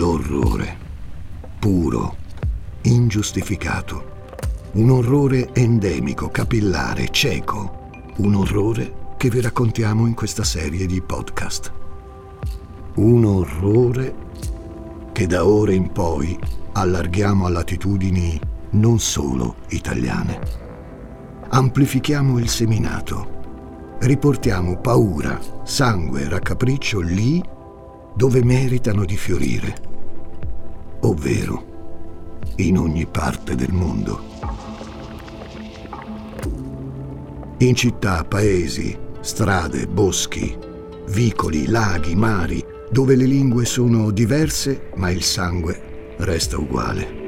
L'orrore, puro, ingiustificato. Un orrore endemico, capillare, cieco. Un orrore che vi raccontiamo in questa serie di podcast. Un orrore che da ora in poi allarghiamo a latitudini non solo italiane. Amplifichiamo il seminato. Riportiamo paura, sangue, raccapriccio lì dove meritano di fiorire, ovvero in ogni parte del mondo. In città, paesi, strade, boschi, vicoli, laghi, mari, dove le lingue sono diverse ma il sangue resta uguale.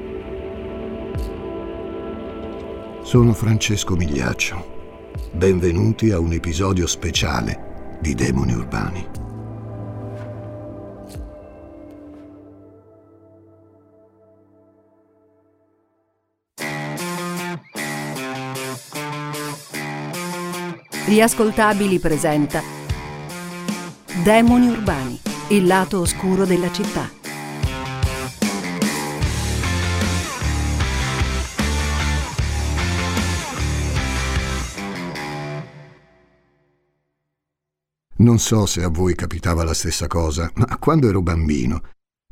Sono Francesco Migliaccio. Benvenuti a un episodio speciale di Demoni Urbani. Riascoltabili presenta Demoni urbani, il lato oscuro della città. Non so se a voi capitava la stessa cosa, ma quando ero bambino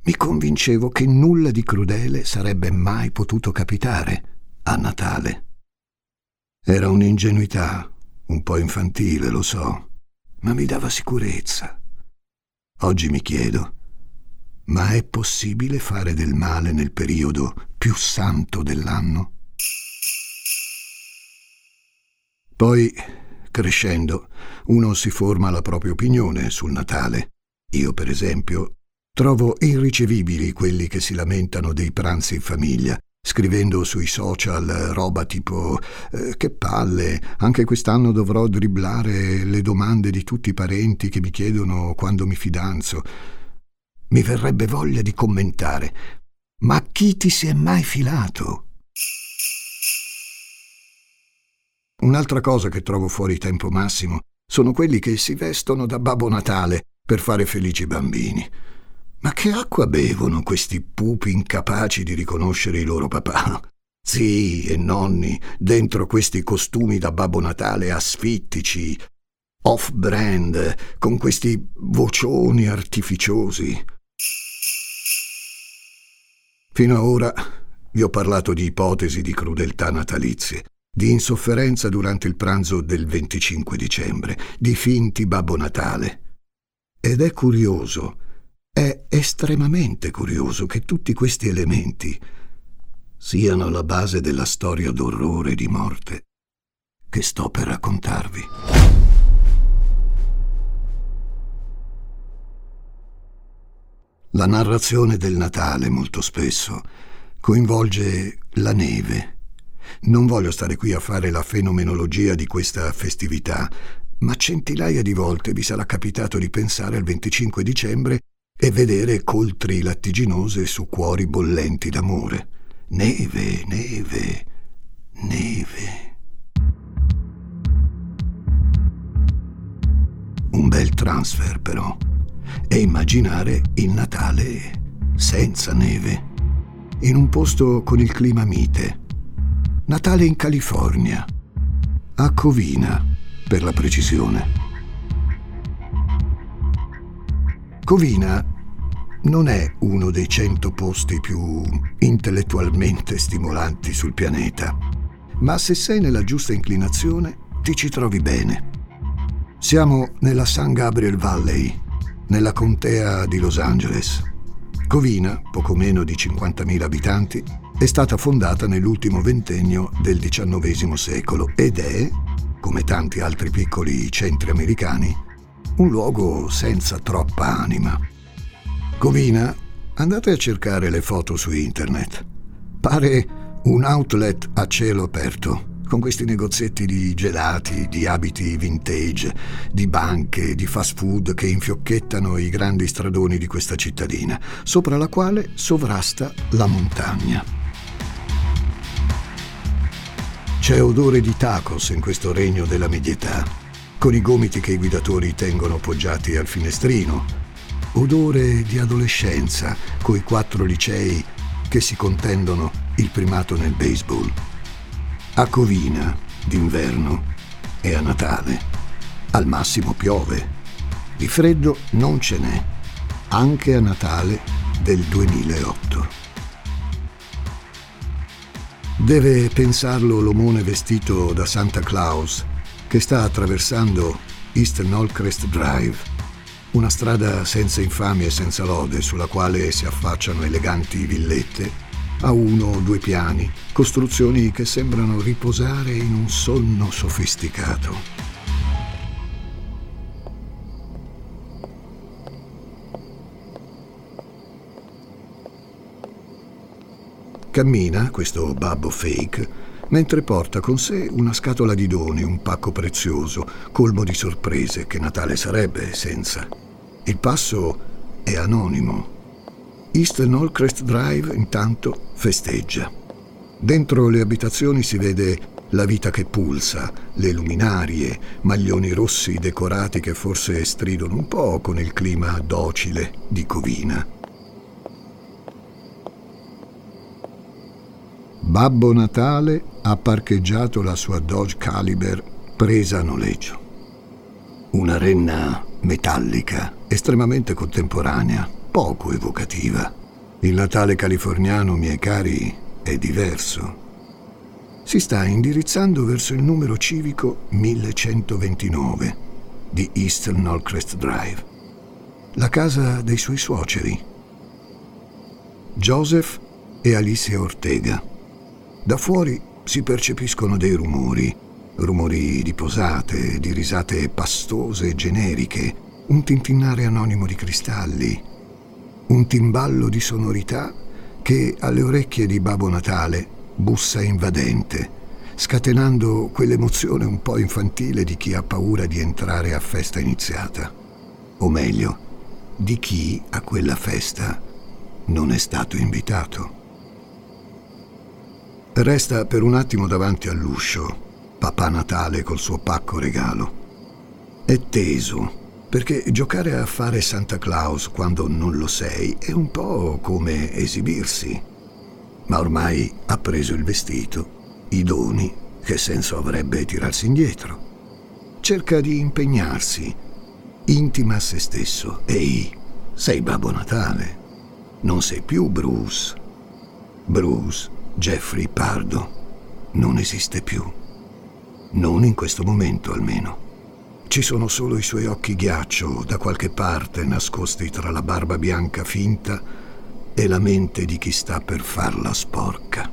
mi convincevo che nulla di crudele sarebbe mai potuto capitare a Natale. Era un'ingenuità, un po' infantile, lo so, ma mi dava sicurezza. Oggi mi chiedo, ma è possibile fare del male nel periodo più santo dell'anno? Poi, crescendo, uno si forma la propria opinione sul Natale. Io, per esempio, trovo irricevibili quelli che si lamentano dei pranzi in famiglia, scrivendo sui social roba tipo eh, che palle, anche quest'anno dovrò dribblare le domande di tutti i parenti che mi chiedono quando mi fidanzo. Mi verrebbe voglia di commentare. Ma chi ti si è mai filato? Un'altra cosa che trovo fuori tempo massimo sono quelli che si vestono da Babbo Natale per fare felici i bambini. Ma che acqua bevono questi pupi incapaci di riconoscere i loro papà? Zii e nonni dentro questi costumi da Babbo Natale asfittici, off-brand, con questi vocioni artificiosi. Fino ad ora vi ho parlato di ipotesi di crudeltà natalizie, di insofferenza durante il pranzo del 25 dicembre, di finti Babbo Natale. Ed è curioso è estremamente curioso che tutti questi elementi siano la base della storia d'orrore e di morte che sto per raccontarvi. La narrazione del Natale molto spesso coinvolge la neve. Non voglio stare qui a fare la fenomenologia di questa festività, ma centinaia di volte vi sarà capitato di pensare al 25 dicembre e vedere coltri lattiginose su cuori bollenti d'amore. Neve, neve, neve. Un bel transfer però. E immaginare il Natale senza neve, in un posto con il clima mite. Natale in California, a Covina, per la precisione. Covina non è uno dei cento posti più intellettualmente stimolanti sul pianeta, ma se sei nella giusta inclinazione ti ci trovi bene. Siamo nella San Gabriel Valley, nella contea di Los Angeles. Covina, poco meno di 50.000 abitanti, è stata fondata nell'ultimo ventennio del XIX secolo ed è, come tanti altri piccoli centri americani, un luogo senza troppa anima. Covina, andate a cercare le foto su internet. Pare un outlet a cielo aperto, con questi negozietti di gelati, di abiti vintage, di banche, di fast food che infiocchettano i grandi stradoni di questa cittadina, sopra la quale sovrasta la montagna. C'è odore di tacos in questo regno della medietà con i gomiti che i guidatori tengono appoggiati al finestrino, odore di adolescenza coi quattro licei che si contendono il primato nel baseball. A Covina, d'inverno, e a Natale, al massimo piove. Di freddo non ce n'è, anche a Natale del 2008. Deve pensarlo l'omone vestito da Santa Claus che sta attraversando East Nolcrest Drive, una strada senza infamia e senza lode sulla quale si affacciano eleganti villette a uno o due piani, costruzioni che sembrano riposare in un sonno sofisticato. Cammina, questo babbo fake, mentre porta con sé una scatola di doni, un pacco prezioso, colmo di sorprese che Natale sarebbe senza. Il passo è anonimo. East Nolcrest Drive intanto festeggia. Dentro le abitazioni si vede la vita che pulsa, le luminarie, maglioni rossi decorati che forse stridono un po' con il clima docile di Covina. Babbo Natale ha parcheggiato la sua Dodge Caliber presa a noleggio. Una renna metallica, estremamente contemporanea, poco evocativa. Il Natale californiano, miei cari, è diverso. Si sta indirizzando verso il numero civico 1129 di East Nolcrest Drive, la casa dei suoi suoceri, Joseph e Alicia Ortega. Da fuori si percepiscono dei rumori, rumori di posate, di risate pastose e generiche, un tintinnare anonimo di cristalli, un timballo di sonorità che alle orecchie di Babbo Natale bussa invadente, scatenando quell'emozione un po' infantile di chi ha paura di entrare a festa iniziata, o meglio, di chi a quella festa non è stato invitato. Resta per un attimo davanti all'uscio, papà Natale col suo pacco regalo. È teso, perché giocare a fare Santa Claus quando non lo sei è un po' come esibirsi. Ma ormai ha preso il vestito, i doni, che senso avrebbe tirarsi indietro? Cerca di impegnarsi, intima a se stesso. Ehi, sei Babbo Natale, non sei più Bruce. Bruce Jeffrey Pardo non esiste più. Non in questo momento almeno. Ci sono solo i suoi occhi ghiaccio da qualche parte nascosti tra la barba bianca finta e la mente di chi sta per farla sporca.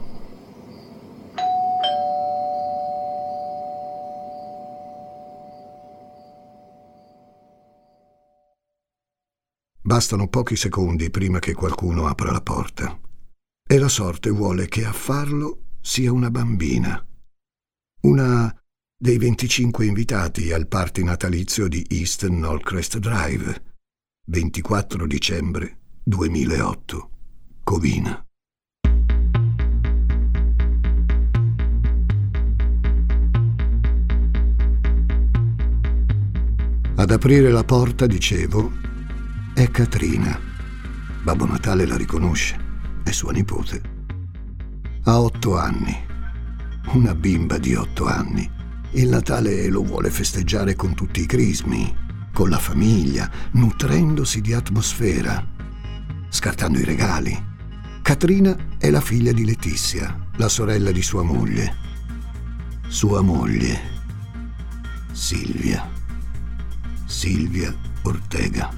Bastano pochi secondi prima che qualcuno apra la porta. E la sorte vuole che a farlo sia una bambina. Una dei 25 invitati al party natalizio di East Nolcrest Drive, 24 dicembre 2008, Covina. Ad aprire la porta, dicevo, è Katrina. Babbo Natale la riconosce è sua nipote. Ha otto anni. Una bimba di otto anni. Il Natale lo vuole festeggiare con tutti i crismi, con la famiglia, nutrendosi di atmosfera, scartando i regali. Katrina è la figlia di Letizia, la sorella di sua moglie. Sua moglie, Silvia. Silvia Ortega.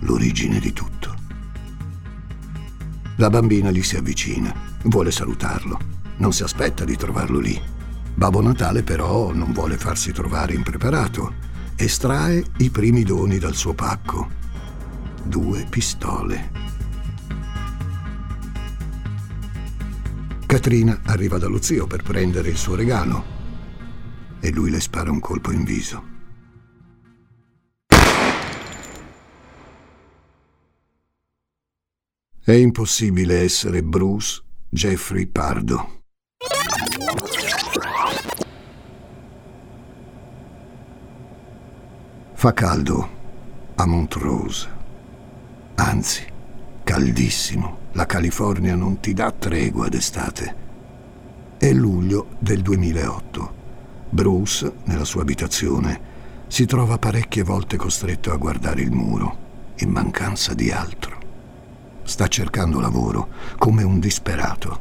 L'origine di tutto. La bambina gli si avvicina, vuole salutarlo. Non si aspetta di trovarlo lì. Babbo Natale però non vuole farsi trovare impreparato. Estrae i primi doni dal suo pacco. Due pistole. Katrina arriva dallo zio per prendere il suo regalo e lui le spara un colpo in viso. È impossibile essere Bruce Jeffrey Pardo. Fa caldo. a Montrose. Anzi, caldissimo. La California non ti dà tregua d'estate. È luglio del 2008. Bruce, nella sua abitazione, si trova parecchie volte costretto a guardare il muro, in mancanza di altro. Sta cercando lavoro, come un disperato.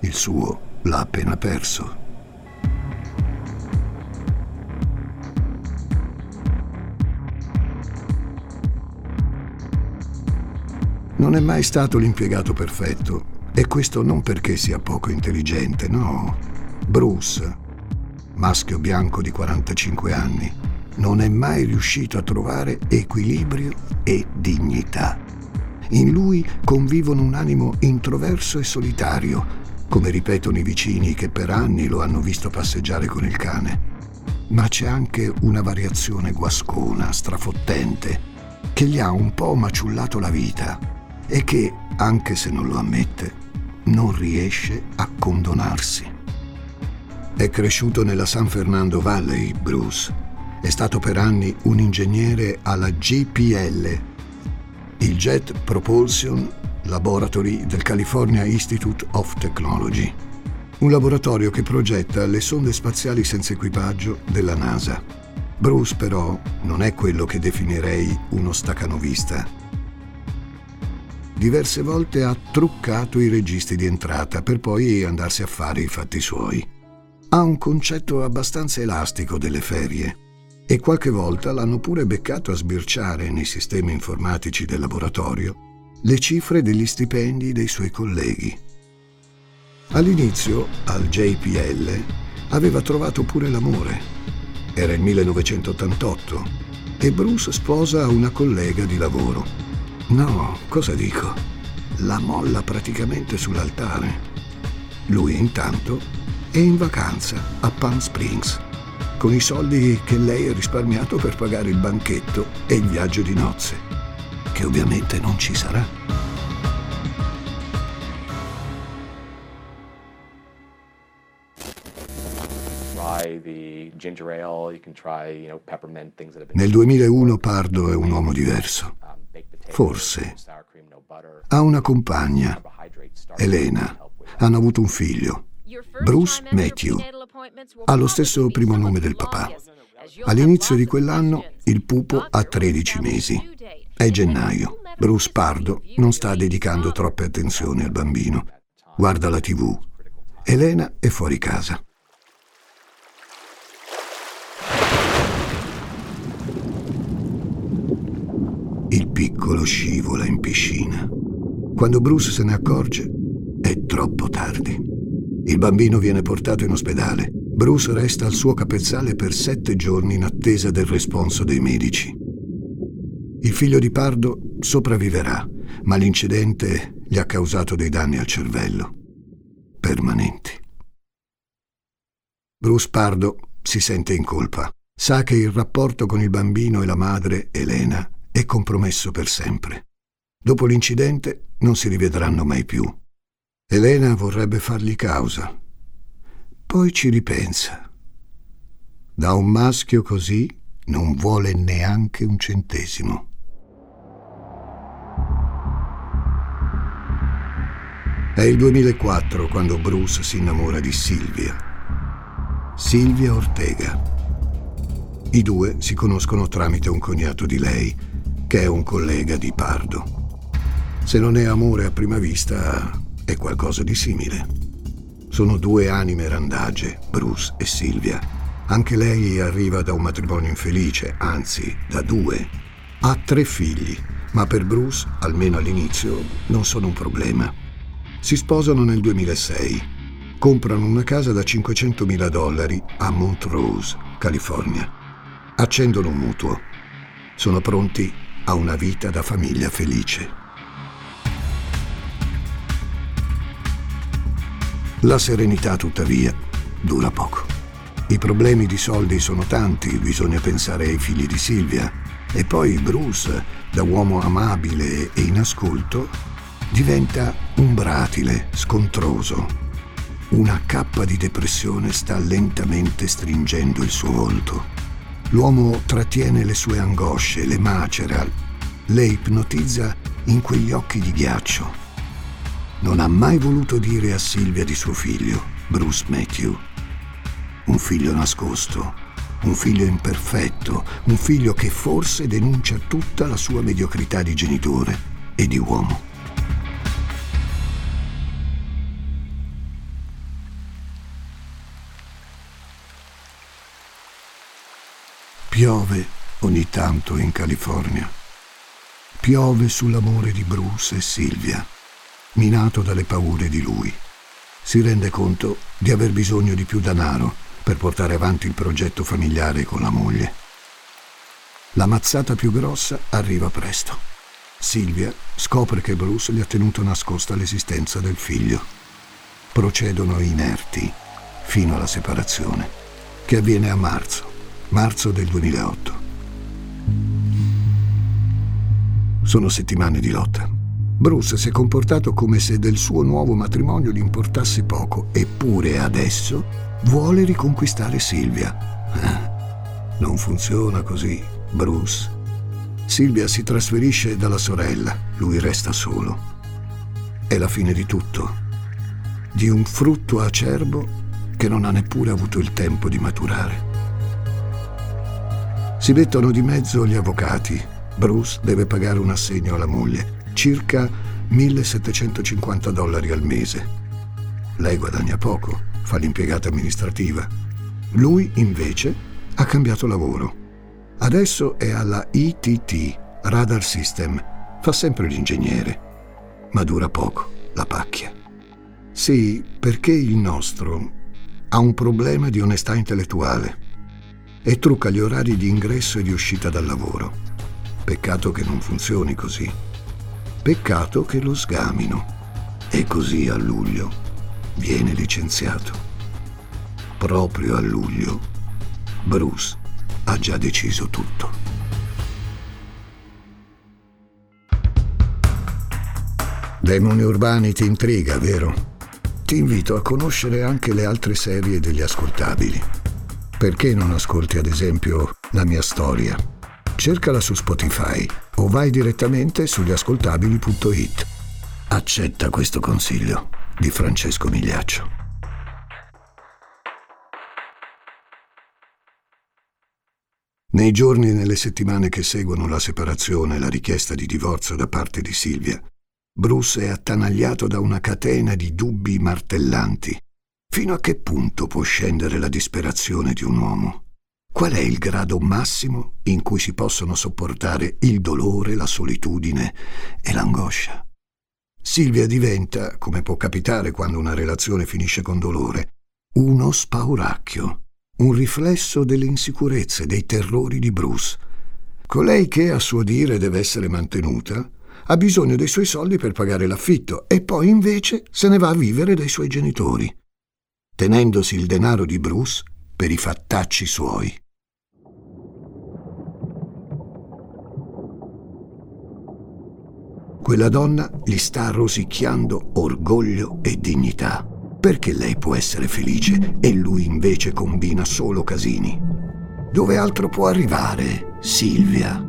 Il suo l'ha appena perso. Non è mai stato l'impiegato perfetto, e questo non perché sia poco intelligente, no. Bruce, maschio bianco di 45 anni, non è mai riuscito a trovare equilibrio e dignità. In lui convivono un animo introverso e solitario, come ripetono i vicini che per anni lo hanno visto passeggiare con il cane. Ma c'è anche una variazione guascona, strafottente, che gli ha un po' maciullato la vita e che, anche se non lo ammette, non riesce a condonarsi. È cresciuto nella San Fernando Valley, Bruce. È stato per anni un ingegnere alla GPL, il Jet Propulsion Laboratory del California Institute of Technology, un laboratorio che progetta le sonde spaziali senza equipaggio della NASA. Bruce però non è quello che definirei uno stacanovista. Diverse volte ha truccato i registri di entrata per poi andarsi a fare i fatti suoi. Ha un concetto abbastanza elastico delle ferie e qualche volta l'hanno pure beccato a sbirciare nei sistemi informatici del laboratorio le cifre degli stipendi dei suoi colleghi. All'inizio, al JPL, aveva trovato pure l'amore. Era il 1988 e Bruce sposa una collega di lavoro. No, cosa dico? La molla praticamente sull'altare. Lui intanto è in vacanza a Palm Springs, con i soldi che lei ha risparmiato per pagare il banchetto e il viaggio di nozze che ovviamente non ci sarà. Nel 2001 Pardo è un uomo diverso. Forse. Ha una compagna, Elena. Hanno avuto un figlio, Bruce Matthew. Ha lo stesso primo nome del papà. All'inizio di quell'anno il pupo ha 13 mesi. È gennaio. Bruce Pardo non sta dedicando troppe attenzioni al bambino. Guarda la tv. Elena è fuori casa. Il piccolo scivola in piscina. Quando Bruce se ne accorge, è troppo tardi. Il bambino viene portato in ospedale. Bruce resta al suo capezzale per sette giorni in attesa del responso dei medici. Il figlio di Pardo sopravviverà, ma l'incidente gli ha causato dei danni al cervello, permanenti. Bruce Pardo si sente in colpa. Sa che il rapporto con il bambino e la madre, Elena, è compromesso per sempre. Dopo l'incidente non si rivedranno mai più. Elena vorrebbe fargli causa. Poi ci ripensa. Da un maschio così non vuole neanche un centesimo. È il 2004 quando Bruce si innamora di Silvia. Silvia Ortega. I due si conoscono tramite un cognato di lei, che è un collega di Pardo. Se non è amore a prima vista, è qualcosa di simile. Sono due anime randagie, Bruce e Silvia. Anche lei arriva da un matrimonio infelice, anzi, da due. Ha tre figli, ma per Bruce, almeno all'inizio, non sono un problema. Si sposano nel 2006. Comprano una casa da 500.000 dollari a Montrose, California. Accendono un mutuo. Sono pronti a una vita da famiglia felice. La serenità, tuttavia, dura poco. I problemi di soldi sono tanti, bisogna pensare ai figli di Silvia. E poi Bruce, da uomo amabile e in ascolto, diventa umbratile, scontroso. Una cappa di depressione sta lentamente stringendo il suo volto. L'uomo trattiene le sue angosce, le macera, le ipnotizza in quegli occhi di ghiaccio. Non ha mai voluto dire a Silvia di suo figlio, Bruce Matthew. Un figlio nascosto, un figlio imperfetto, un figlio che forse denuncia tutta la sua mediocrità di genitore e di uomo. Piove ogni tanto in California. Piove sull'amore di Bruce e Silvia, minato dalle paure di lui. Si rende conto di aver bisogno di più denaro per portare avanti il progetto familiare con la moglie. La mazzata più grossa arriva presto. Silvia scopre che Bruce gli ha tenuto nascosta l'esistenza del figlio. Procedono inerti fino alla separazione, che avviene a marzo marzo del 2008. Sono settimane di lotta. Bruce si è comportato come se del suo nuovo matrimonio gli importasse poco, eppure adesso vuole riconquistare Silvia. Non funziona così, Bruce. Silvia si trasferisce dalla sorella, lui resta solo. È la fine di tutto, di un frutto acerbo che non ha neppure avuto il tempo di maturare. Si mettono di mezzo gli avvocati. Bruce deve pagare un assegno alla moglie, circa 1750 dollari al mese. Lei guadagna poco, fa l'impiegata amministrativa. Lui, invece, ha cambiato lavoro. Adesso è alla ITT, Radar System. Fa sempre l'ingegnere. Ma dura poco, la pacchia. Sì, perché il nostro ha un problema di onestà intellettuale e trucca gli orari di ingresso e di uscita dal lavoro. Peccato che non funzioni così. Peccato che lo sgamino. E così a luglio viene licenziato. Proprio a luglio Bruce ha già deciso tutto. Demoni urbani ti intriga, vero? Ti invito a conoscere anche le altre serie degli ascoltabili. Perché non ascolti ad esempio la mia storia? Cercala su Spotify o vai direttamente sugli ascoltabili.it. Accetta questo consiglio di Francesco Migliaccio. Nei giorni e nelle settimane che seguono la separazione e la richiesta di divorzio da parte di Silvia, Bruce è attanagliato da una catena di dubbi martellanti Fino a che punto può scendere la disperazione di un uomo? Qual è il grado massimo in cui si possono sopportare il dolore, la solitudine e l'angoscia? Silvia diventa, come può capitare quando una relazione finisce con dolore, uno spauracchio, un riflesso delle insicurezze, dei terrori di Bruce. Colei che, a suo dire, deve essere mantenuta, ha bisogno dei suoi soldi per pagare l'affitto e poi invece se ne va a vivere dai suoi genitori tenendosi il denaro di Bruce per i fattacci suoi. Quella donna gli sta rosicchiando orgoglio e dignità, perché lei può essere felice e lui invece combina solo casini. Dove altro può arrivare, Silvia?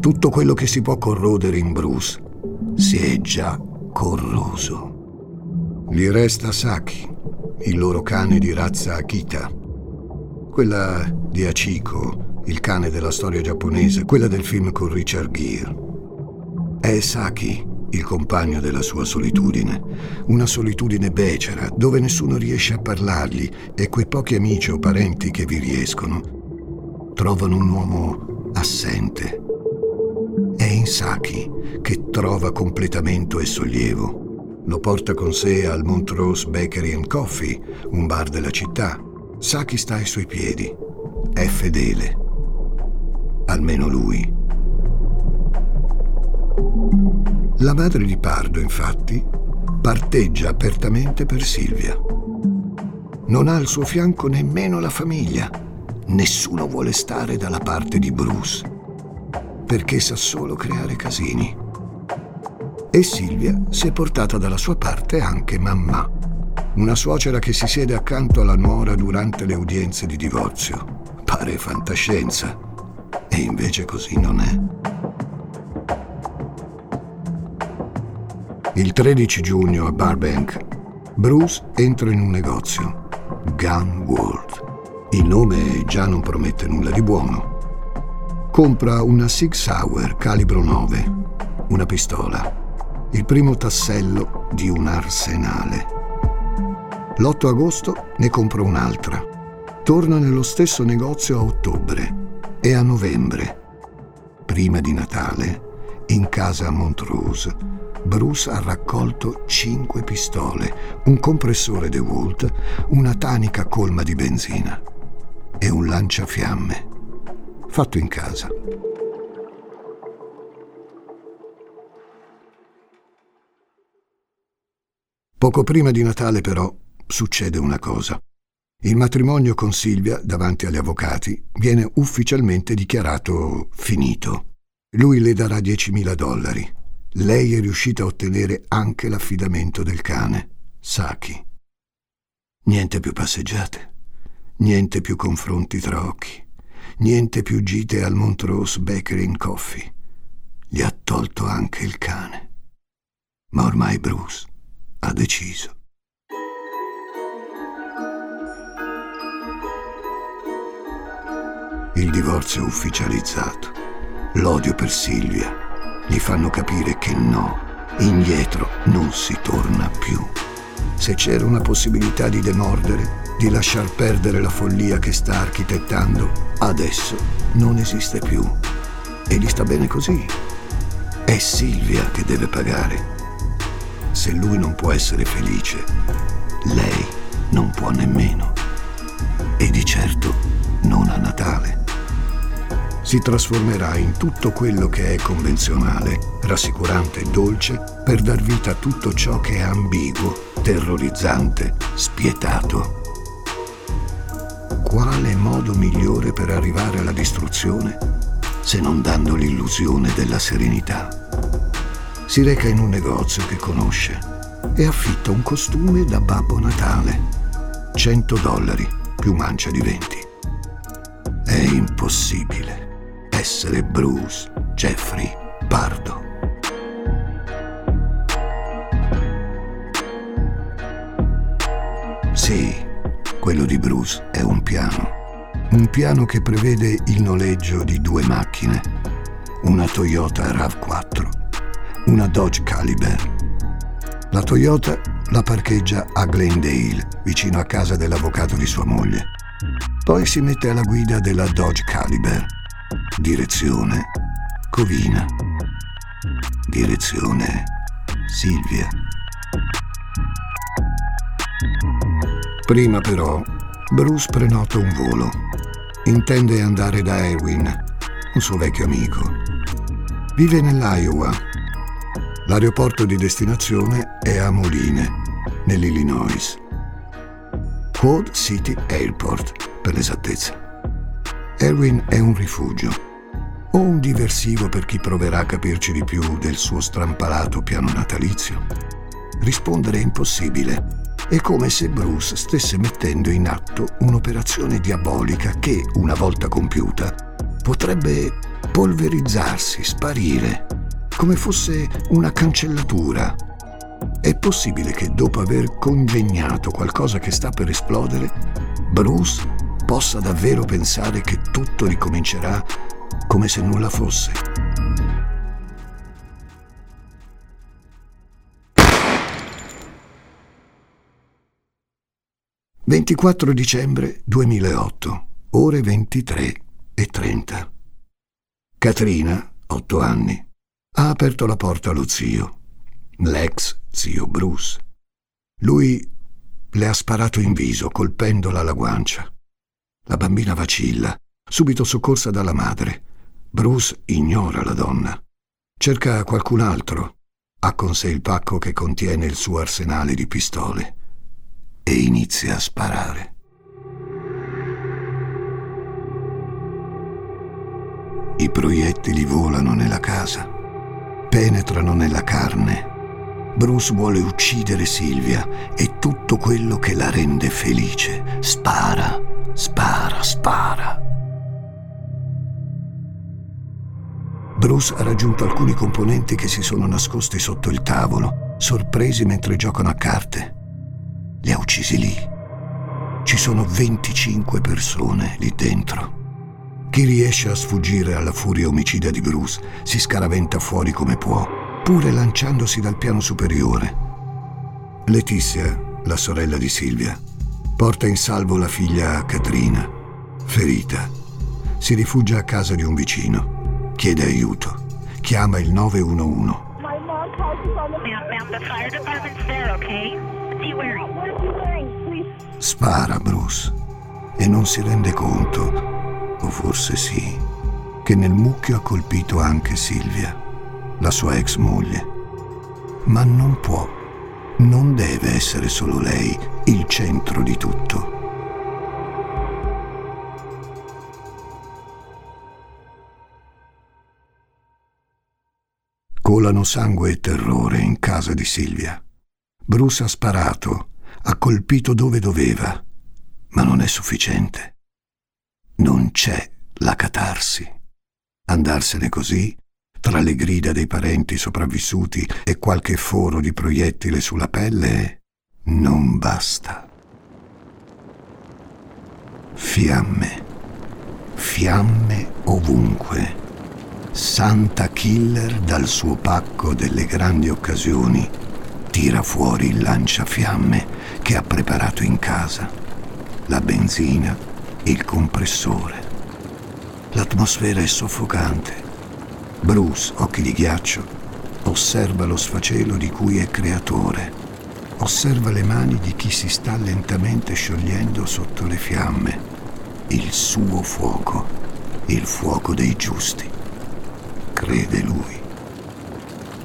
Tutto quello che si può corrodere in Bruce si è già corroso. Gli resta Saki, il loro cane di razza Akita. Quella di Achiko, il cane della storia giapponese, quella del film con Richard Gere. È Saki il compagno della sua solitudine, una solitudine becera dove nessuno riesce a parlargli e quei pochi amici o parenti che vi riescono trovano un uomo assente. È in Saki che trova completamento e sollievo lo porta con sé al Montrose Bakery and Coffee, un bar della città. Sa chi sta ai suoi piedi. È fedele. Almeno lui. La madre di Pardo, infatti, parteggia apertamente per Silvia. Non ha al suo fianco nemmeno la famiglia. Nessuno vuole stare dalla parte di Bruce, perché sa solo creare casini e Silvia si è portata dalla sua parte anche mamma. Una suocera che si siede accanto alla nuora durante le udienze di divorzio. Pare fantascienza. E invece così non è. Il 13 giugno a Burbank, Bruce entra in un negozio, Gun World. Il nome già non promette nulla di buono. Compra una Sig Sauer calibro 9, una pistola, il primo tassello di un arsenale. L'8 agosto ne compra un'altra. Torna nello stesso negozio a ottobre e a novembre. Prima di Natale, in casa a Montrose, Bruce ha raccolto cinque pistole, un compressore DeWalt, una tanica colma di benzina e un lanciafiamme, fatto in casa. Poco prima di Natale, però, succede una cosa. Il matrimonio con Silvia, davanti agli avvocati, viene ufficialmente dichiarato finito. Lui le darà 10.000 dollari. Lei è riuscita a ottenere anche l'affidamento del cane, Saki. Niente più passeggiate. Niente più confronti tra occhi, niente più gite al Montrose Bakery in Coffee. Gli ha tolto anche il cane. Ma ormai Bruce ha deciso. Il divorzio ufficializzato, l'odio per Silvia, gli fanno capire che no, indietro non si torna più. Se c'era una possibilità di demordere, di lasciar perdere la follia che sta architettando, adesso non esiste più. E gli sta bene così. È Silvia che deve pagare. Se lui non può essere felice, lei non può nemmeno. E di certo non a Natale. Si trasformerà in tutto quello che è convenzionale, rassicurante e dolce per dar vita a tutto ciò che è ambiguo, terrorizzante, spietato quale modo migliore per arrivare alla distruzione se non dando l'illusione della serenità? Si reca in un negozio che conosce e affitta un costume da Babbo Natale. 100 dollari più mancia di 20. È impossibile essere Bruce Jeffrey Pardo. Sì quello di Bruce è un piano. Un piano che prevede il noleggio di due macchine, una Toyota RAV4, una Dodge Caliber. La Toyota la parcheggia a Glendale, vicino a casa dell'avvocato di sua moglie. Poi si mette alla guida della Dodge Caliber. Direzione Covina. Direzione Silvia. Prima però, Bruce prenota un volo. Intende andare da Erwin, un suo vecchio amico. Vive nell'Iowa. L'aeroporto di destinazione è a Moline, nell'Illinois. Quad City Airport, per l'esattezza. Erwin è un rifugio o un diversivo per chi proverà a capirci di più del suo strampalato piano natalizio. Rispondere è impossibile è come se Bruce stesse mettendo in atto un'operazione diabolica che, una volta compiuta, potrebbe polverizzarsi, sparire, come fosse una cancellatura. È possibile che dopo aver congegnato qualcosa che sta per esplodere, Bruce possa davvero pensare che tutto ricomincerà come se nulla fosse. 24 dicembre 2008, ore 23 e 30. Katrina, 8 anni, ha aperto la porta allo zio, l'ex zio Bruce. Lui le ha sparato in viso, colpendola alla guancia. La bambina vacilla, subito soccorsa dalla madre. Bruce ignora la donna. Cerca qualcun altro. Ha con sé il pacco che contiene il suo arsenale di pistole e inizia a sparare. I proiettili volano nella casa, penetrano nella carne, Bruce vuole uccidere Silvia e tutto quello che la rende felice. Spara, spara, spara. Bruce ha raggiunto alcuni componenti che si sono nascosti sotto il tavolo, sorpresi mentre giocano a carte. Li ha uccisi lì. Ci sono 25 persone lì dentro. Chi riesce a sfuggire alla furia omicida di Bruce si scaraventa fuori come può, pure lanciandosi dal piano superiore. Letizia, la sorella di Silvia, porta in salvo la figlia Katrina, ferita. Si rifugia a casa di un vicino chiede aiuto. Chiama il 911. Spara Bruce e non si rende conto, o forse sì, che nel mucchio ha colpito anche Silvia, la sua ex moglie. Ma non può, non deve essere solo lei il centro di tutto. Colano sangue e terrore in casa di Silvia. Bruce ha sparato, ha colpito dove doveva, ma non è sufficiente. Non c'è la catarsi. Andarsene così, tra le grida dei parenti sopravvissuti e qualche foro di proiettile sulla pelle, non basta. Fiamme, fiamme ovunque Santa Killer dal suo pacco delle grandi occasioni tira fuori il lanciafiamme che ha preparato in casa, la benzina, il compressore. L'atmosfera è soffocante. Bruce, occhi di ghiaccio, osserva lo sfacelo di cui è creatore. Osserva le mani di chi si sta lentamente sciogliendo sotto le fiamme. Il suo fuoco, il fuoco dei giusti crede lui.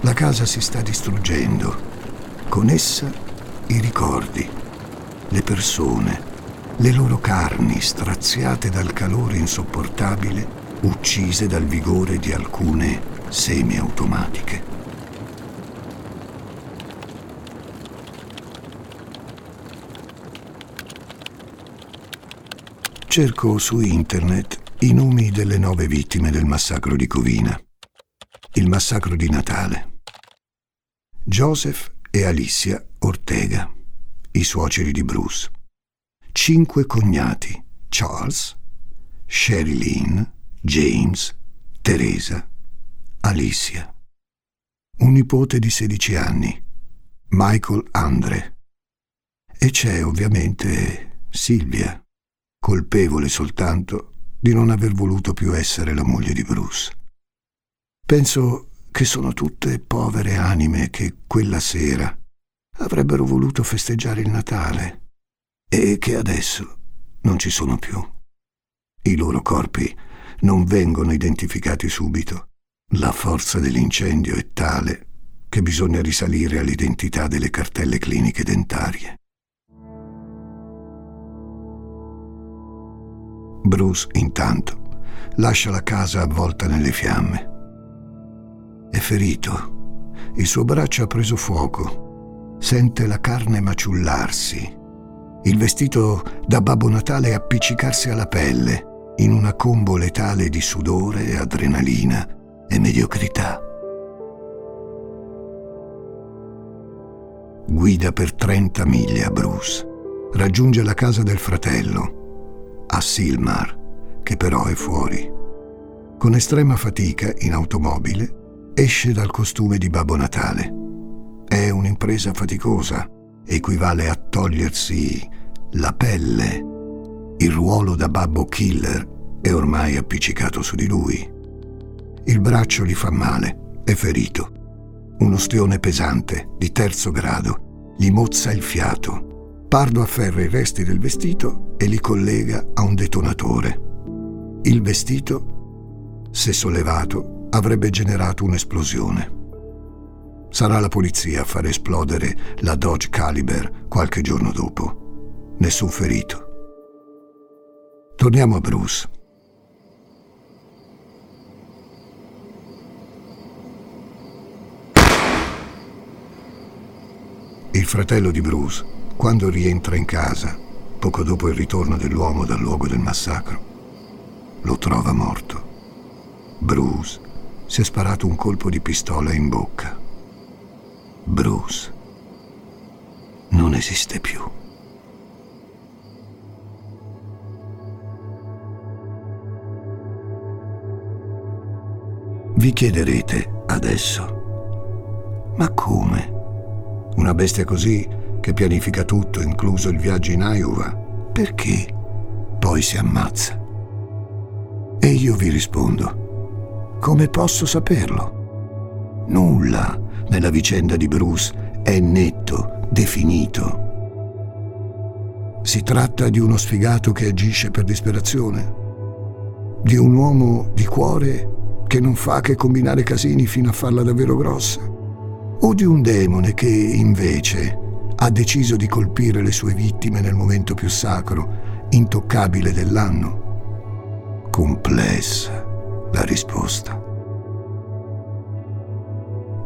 La casa si sta distruggendo, con essa i ricordi, le persone, le loro carni straziate dal calore insopportabile, uccise dal vigore di alcune semiautomatiche. Cerco su internet i nomi delle nove vittime del massacro di Covina il massacro di Natale. Joseph e Alicia Ortega, i suoceri di Bruce. Cinque cognati, Charles, Sherilyn, James, Teresa, Alicia. Un nipote di 16 anni, Michael Andre. E c'è ovviamente Silvia, colpevole soltanto di non aver voluto più essere la moglie di Bruce. Penso che sono tutte povere anime che quella sera avrebbero voluto festeggiare il Natale e che adesso non ci sono più. I loro corpi non vengono identificati subito. La forza dell'incendio è tale che bisogna risalire all'identità delle cartelle cliniche dentarie. Bruce, intanto, lascia la casa avvolta nelle fiamme è ferito. Il suo braccio ha preso fuoco. Sente la carne maciullarsi. Il vestito da Babbo Natale appiccicarsi alla pelle in una combo letale di sudore, adrenalina e mediocrità. Guida per 30 miglia Bruce. Raggiunge la casa del fratello, a Silmar, che però è fuori. Con estrema fatica, in automobile, esce dal costume di Babbo Natale. È un'impresa faticosa, equivale a togliersi la pelle. Il ruolo da babbo killer è ormai appiccicato su di lui. Il braccio gli fa male, è ferito. Un ostione pesante, di terzo grado, gli mozza il fiato. Pardo afferra i resti del vestito e li collega a un detonatore. Il vestito, se sollevato, avrebbe generato un'esplosione. Sarà la polizia a far esplodere la Dodge Caliber qualche giorno dopo. Nessun ferito. Torniamo a Bruce. Il fratello di Bruce, quando rientra in casa, poco dopo il ritorno dell'uomo dal luogo del massacro, lo trova morto. Bruce si è sparato un colpo di pistola in bocca. Bruce non esiste più. Vi chiederete adesso, ma come? Una bestia così che pianifica tutto, incluso il viaggio in Iowa, perché poi si ammazza? E io vi rispondo, come posso saperlo? Nulla nella vicenda di Bruce è netto, definito. Si tratta di uno sfigato che agisce per disperazione, di un uomo di cuore che non fa che combinare casini fino a farla davvero grossa, o di un demone che invece ha deciso di colpire le sue vittime nel momento più sacro, intoccabile dell'anno complessa la risposta.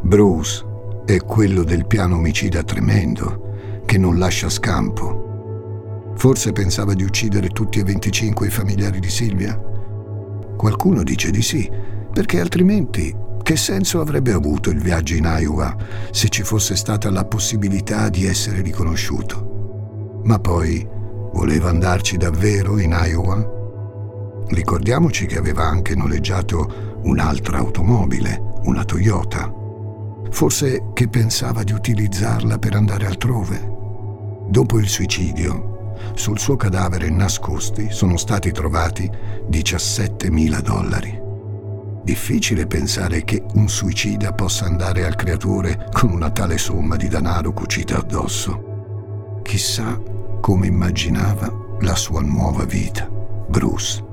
Bruce è quello del piano omicida tremendo che non lascia scampo. Forse pensava di uccidere tutti e 25 i familiari di Silvia? Qualcuno dice di sì, perché altrimenti che senso avrebbe avuto il viaggio in Iowa se ci fosse stata la possibilità di essere riconosciuto? Ma poi voleva andarci davvero in Iowa? Ricordiamoci che aveva anche noleggiato un'altra automobile, una Toyota. Forse che pensava di utilizzarla per andare altrove. Dopo il suicidio, sul suo cadavere nascosti sono stati trovati 17.000 dollari. Difficile pensare che un suicida possa andare al creatore con una tale somma di denaro cucita addosso. Chissà come immaginava la sua nuova vita. Bruce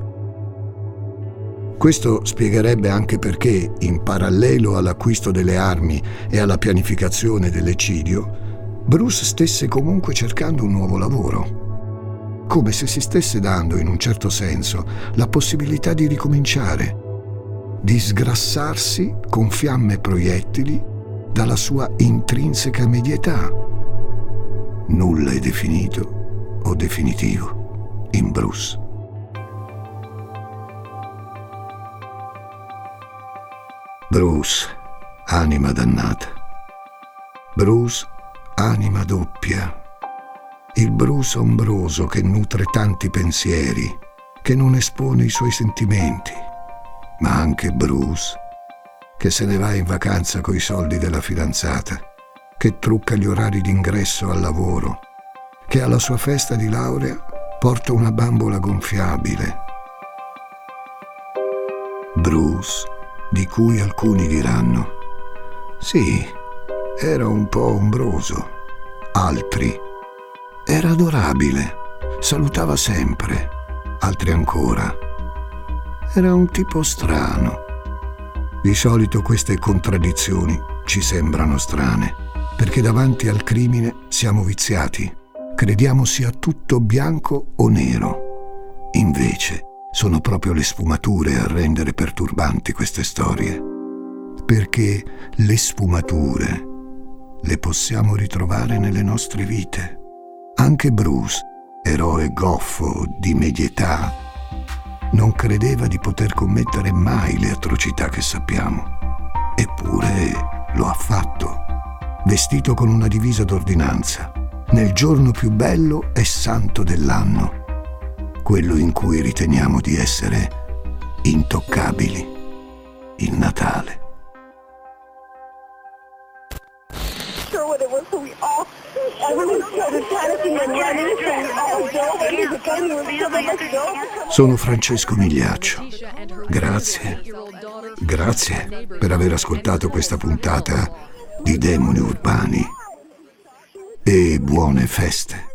questo spiegherebbe anche perché, in parallelo all'acquisto delle armi e alla pianificazione dell'eccidio, Bruce stesse comunque cercando un nuovo lavoro, come se si stesse dando, in un certo senso, la possibilità di ricominciare, di sgrassarsi con fiamme proiettili dalla sua intrinseca medietà. Nulla è definito o definitivo in Bruce. Bruce, anima dannata. Bruce, anima doppia. Il Bruce ombroso che nutre tanti pensieri, che non espone i suoi sentimenti, ma anche Bruce, che se ne va in vacanza coi soldi della fidanzata, che trucca gli orari d'ingresso al lavoro, che alla sua festa di laurea porta una bambola gonfiabile. Bruce di cui alcuni diranno, sì, era un po' ombroso, altri, era adorabile, salutava sempre, altri ancora, era un tipo strano. Di solito queste contraddizioni ci sembrano strane, perché davanti al crimine siamo viziati, crediamo sia tutto bianco o nero. Invece, sono proprio le sfumature a rendere perturbanti queste storie, perché le sfumature le possiamo ritrovare nelle nostre vite. Anche Bruce, eroe goffo di medietà, non credeva di poter commettere mai le atrocità che sappiamo. Eppure lo ha fatto, vestito con una divisa d'ordinanza, nel giorno più bello e santo dell'anno quello in cui riteniamo di essere intoccabili, il Natale. Sono Francesco Migliaccio. Grazie, grazie per aver ascoltato questa puntata di Demoni Urbani e buone feste.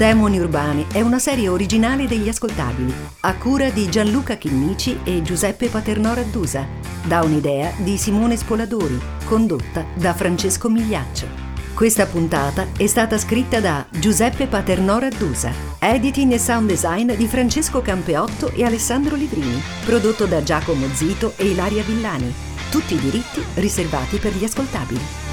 Demoni Urbani è una serie originale degli ascoltabili, a cura di Gianluca Chinnici e Giuseppe Paternò Raddusa, da un'idea di Simone Spoladori, condotta da Francesco Migliaccio. Questa puntata è stata scritta da Giuseppe Paternò Raddusa, editing e sound design di Francesco Campeotto e Alessandro Livrini, prodotto da Giacomo Zito e Ilaria Villani. Tutti i diritti riservati per gli ascoltabili.